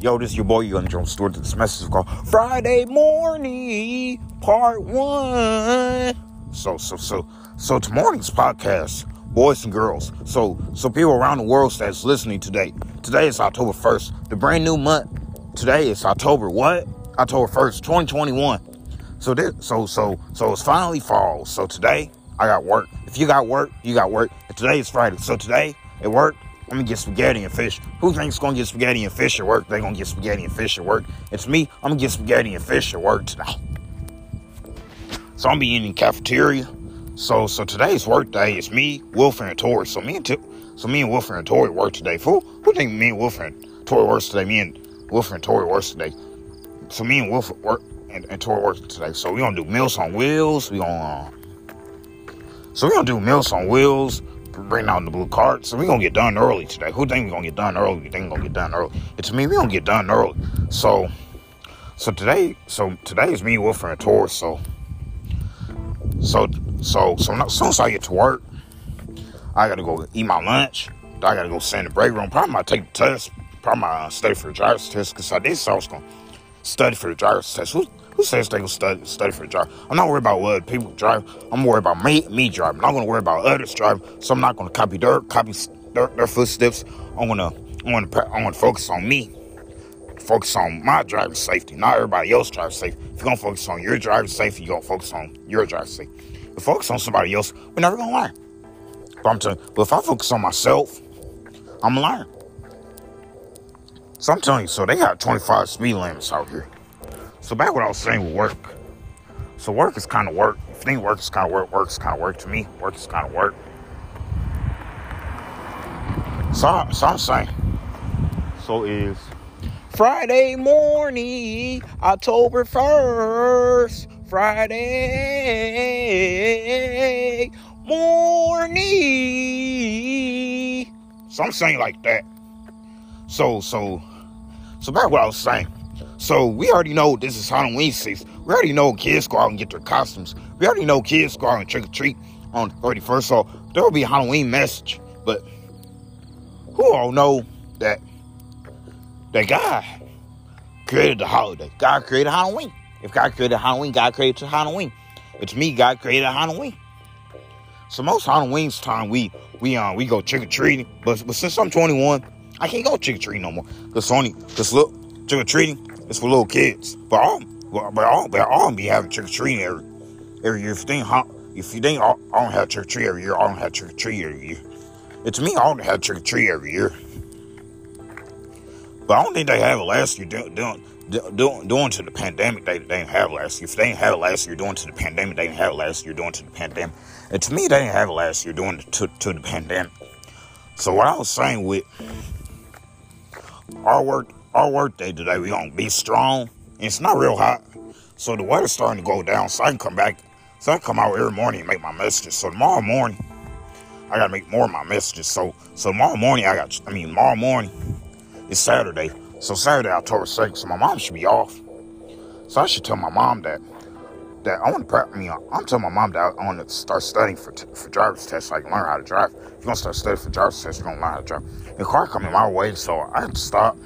Yo, this is your boy Young Jones Stewart. This message is called Friday Morning Part One. So, so, so, so, to morning's podcast, boys and girls. So, so people around the world that's listening today. Today is October first, the brand new month. Today is October what? October first, twenty twenty one. So this, so, so, so it's finally fall. So today I got work. If you got work, you got work. And today is Friday. So today at work, I'm gonna get spaghetti and fish. Who thinks gonna get spaghetti and fish at work? They gonna get spaghetti and fish at work. It's me. I'm gonna get spaghetti and fish at work today. So I'm be eating cafeteria. So so today's work day. It's me, Wilfred, and Tori. So me and Tip, so me and Wilfred and Tori work today. Who who think me and Wilfred and Tori works today? Me and Wilfred and Tori works today. So me and Wilfred work and, and Tori works today. So we gonna do Meals on Wheels. We gonna uh, so we gonna do Meals on Wheels bring out the blue card. So we gonna get done early today. Who think we gonna get done early? You think we gonna get done early? It's me. We gonna get done early. So, so today, so today is me, Wilfred, and Taurus. So, so, so, so soon as I get to work, I gotta go eat my lunch. I gotta go send the break room. Probably might take the test. Probably might study for the driver's test because I did say I was gonna study for the driver's test. Who says they gonna study, study for a drive? I'm not worried about what people drive. I'm worried about me, me driving. I'm not gonna worry about others driving. So I'm not gonna copy their copy their, their footsteps. I'm gonna I'm gonna I'm gonna focus on me. Focus on my driving safety, not everybody else driving safety. If you're gonna focus on your driving safety, you're gonna focus on your driving safety. If focus on somebody else, we're never gonna learn. But I'm telling you, but if I focus on myself, I'm learn. So I'm telling you, so they got 25 speed limits out here. So back what I was saying work. So work is kind of work. If you think work is kind of work, work is kind of work to me. Work is kind of work. So, so I'm saying. So is Friday morning, October 1st. Friday morning. So I'm saying like that. So, so, so back what I was saying. So we already know this is Halloween season. We already know kids go out and get their costumes. We already know kids go out and trick or treat on the 31st. So there will be a Halloween message. But who all know that that God created the holiday? God created Halloween. If God created Halloween, God created Halloween. It's me, God created Halloween. So most Halloween's time we we um we go trick or treating. But but since I'm 21, I can't go trick or treating no more. Cause Sony, cause look, trick or treating it's for little kids. But all, but all, but all be having trick or treating every every year. If you think, if you think I don't have trick or treat every year, I don't have trick or treat every year. It's me. I don't have trick or treat every year. But I don't think they have it last year. Doing doing doing doing to the pandemic they, they didn't have last year. If they didn't have it last year, doing to the pandemic they didn't have it last year. Doing to the pandemic. And to me, they didn't have it last year. Doing to to the pandemic. So what I was saying with our work our work day today, we gonna be strong. It's not real hot. So the weather's starting to go down. So I can come back. So I come out every morning and make my messages. So tomorrow morning, I gotta make more of my messages. So so tomorrow morning I got I mean tomorrow morning is Saturday. So Saturday October 6th, so my mom should be off. So I should tell my mom that that I want to prep. I mean, I'm telling my mom that I want to start studying for for driver's test. can learn how to drive. If you're gonna start studying for driver's test, you're gonna learn how to drive. The car coming my way, so I have to stop.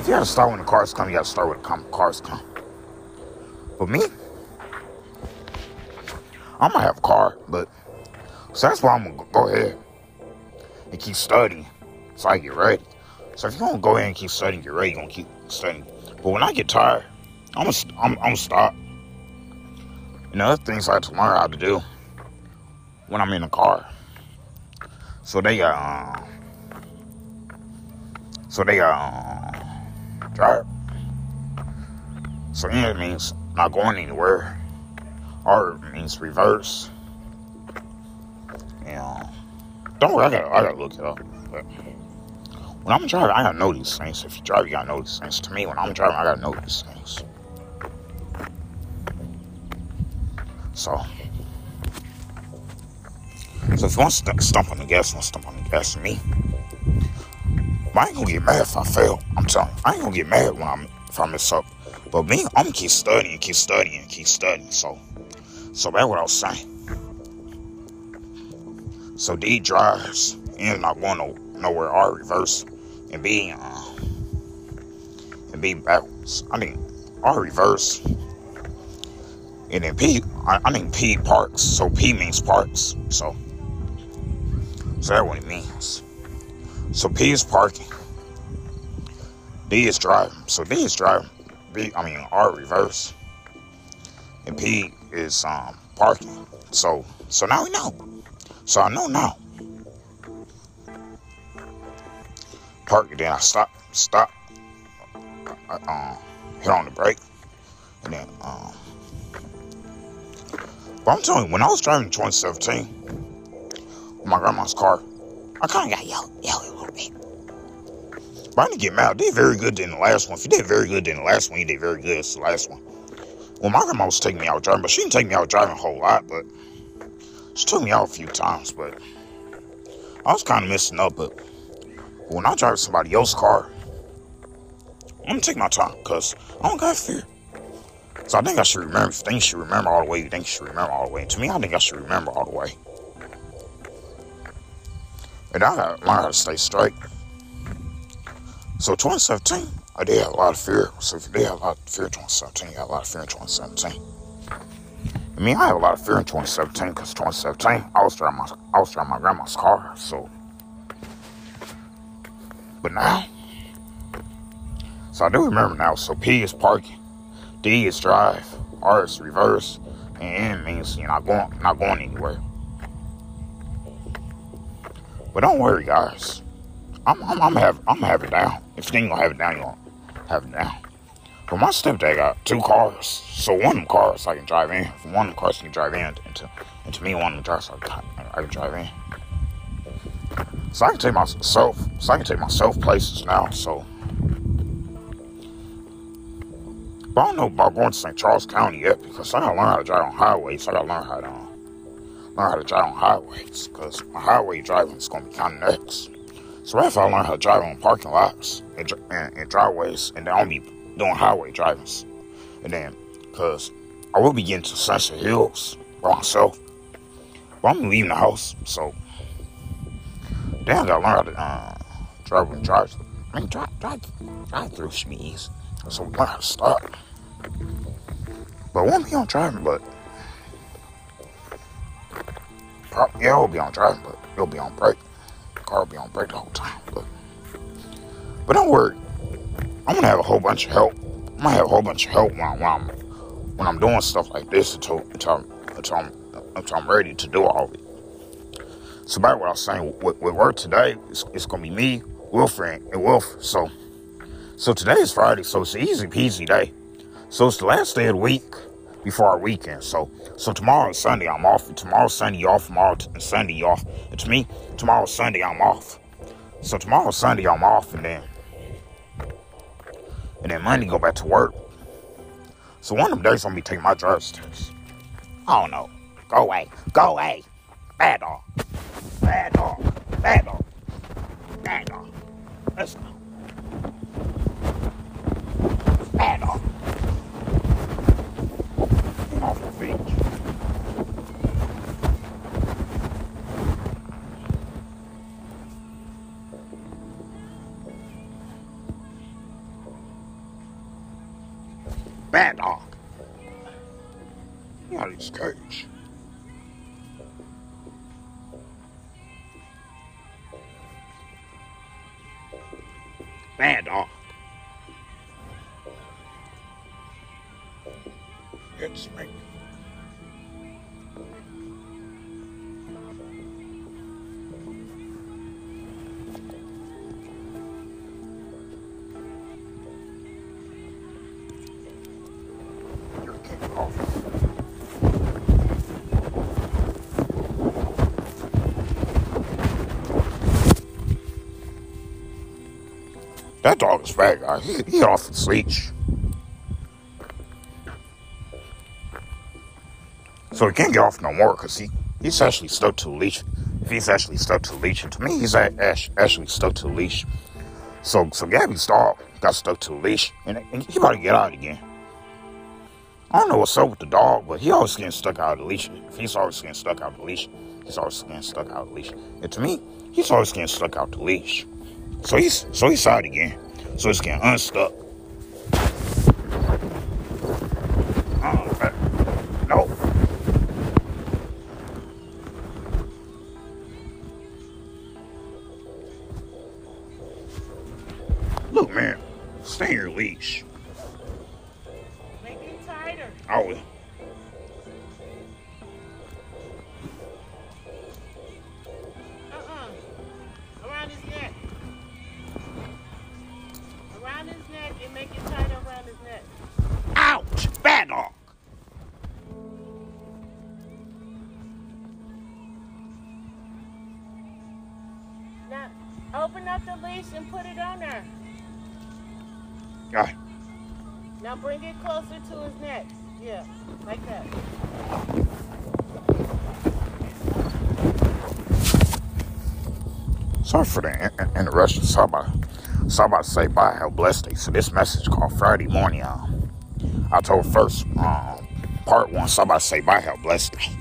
If you gotta start when the cars come, you gotta start when the cars come. But me, I'm gonna have a car, but so that's why I'm gonna go ahead and keep studying so I get ready. So if you're gonna go ahead and keep studying, get ready, you're gonna keep studying. But when I get tired, I'm gonna, I'm, I'm gonna stop. Know, there's things I have to learn how to do when I'm in the car. So they got, uh, so they got, uh, drive. So in means not going anywhere. R means reverse. Yeah. Don't worry, I gotta, I gotta look it up. But when I'm driving, I gotta know these things. If you drive, you gotta know these things. To me, when I'm driving, I gotta know these things. So, so if you want to st- stump on the gas, to stump on the gas to me. I ain't gonna get mad if I fail. I'm telling you, I ain't gonna get mad when I'm if I mess up. But me, I'm gonna keep studying, keep studying, keep studying. So, so that's what I was saying. So D drives and not going no, nowhere. R reverse and B, uh, and B backwards. I mean, R reverse. And then P, I, I mean P parks. So P means parks. So, so that's what it means. So P is parking. D is driving. So D is driving. B, I mean R reverse. And P is um parking. So so now we know. So I know now. Park then I stop stop. I, um hit on the brake. And then um but I'm telling you, when I was driving in 2017, my grandma's car, I kind of got Didn't get mad. Did very good in the last one. If you did very good in the last one, you did very good as the last one. Well, my grandma was taking me out driving, but she didn't take me out driving a whole lot, but she took me out a few times, but I was kind of messing up. But when I drive somebody else's car, I'm gonna take my time because I don't got fear. So I think I should remember. You should remember all the way, you think should remember all the way. And to me, I think I should remember all the way. And I gotta learn how to stay straight. So 2017, I did have a lot of fear. So if you did have a lot of fear in 2017, you had a lot of fear in 2017. I mean, I had a lot of fear in 2017 because 2017, I was driving my, I was driving my grandma's car. So, but now, so I do remember now. So P is parking. D is drive, R is reverse, and N means you're not going not going anywhere. But don't worry, guys. I'm I'm, I'm have I'm have it down. If you ain't gonna have it down, you gonna have it down. But my stepdad got two cars, so one of them cars I can drive in. One of them cars I can drive in, and to, and to me, one of cars I can, I can drive in. So I can take myself, so I can take myself places now. So But I don't know about going to St. Charles County yet because I gotta learn how to drive on highways. I gotta learn how to learn how to drive on highways because my highway driving is gonna be kind of next. So after I learn how to drive on parking lots and, and, and driveways, and then I'll be doing highway drivings, and then because I will be getting to Sunset Hills by myself. But I'm leaving the house, so then I gotta learn how to uh, drive and drive. I mean, drive, drive, drive through easy. So we learn how to stop. But won't be on driving, but yeah, it'll be on driving, but it'll be on brake. Car be on brake the whole time. But but don't worry, I'm gonna have a whole bunch of help. I'm gonna have a whole bunch of help when, when I'm when I'm doing stuff like this until until, until, I'm, until I'm ready to do all of it. So back what I was saying, with, with work today, it's, it's gonna be me, Wilfred, and Wolf. So so today is Friday, so it's an easy peasy day. So it's the last day of the week before our weekend. So so tomorrow is Sunday, I'm off. Tomorrow's Sunday, off. Tomorrow Sunday, off. It's me, tomorrow's Sunday, I'm off. So tomorrow's Sunday, I'm off, and then and then Monday go back to work. So one of them days I'm gonna be taking my driver's test. Don't know. Go away. Go away. Bad dog. Bad dog. Bad dog. Bad dog. Let's go. Bad dog. Get off the beach. Bad dog. Not his cage. Bad dog. It's me. That dog is fat, guy. He, he off his leash. So he can't get off no more because he, he's actually stuck to the leash. If he's actually stuck to the leash, and to me, he's a- actually stuck to the leash. So so Gabby's dog got stuck to the leash, and, and he about to get out again. I don't know what's up with the dog, but he always getting stuck out of the leash. If he's always getting stuck out of the leash, he's always getting stuck out of the leash. And to me, he's always getting stuck out the leash. So he's so he saw it again. So it's getting unstuck. Oh, uh, no. Look, man, stay in your leash. Up and put it on there. Guy. Now bring it closer to his neck. Yeah, like that. Sorry for the in- in- interruption. Sorry about, sorry about to say bye. How blessed they. So this message called Friday morning. Um, October first. Um, part one. To say bye. How blessed they.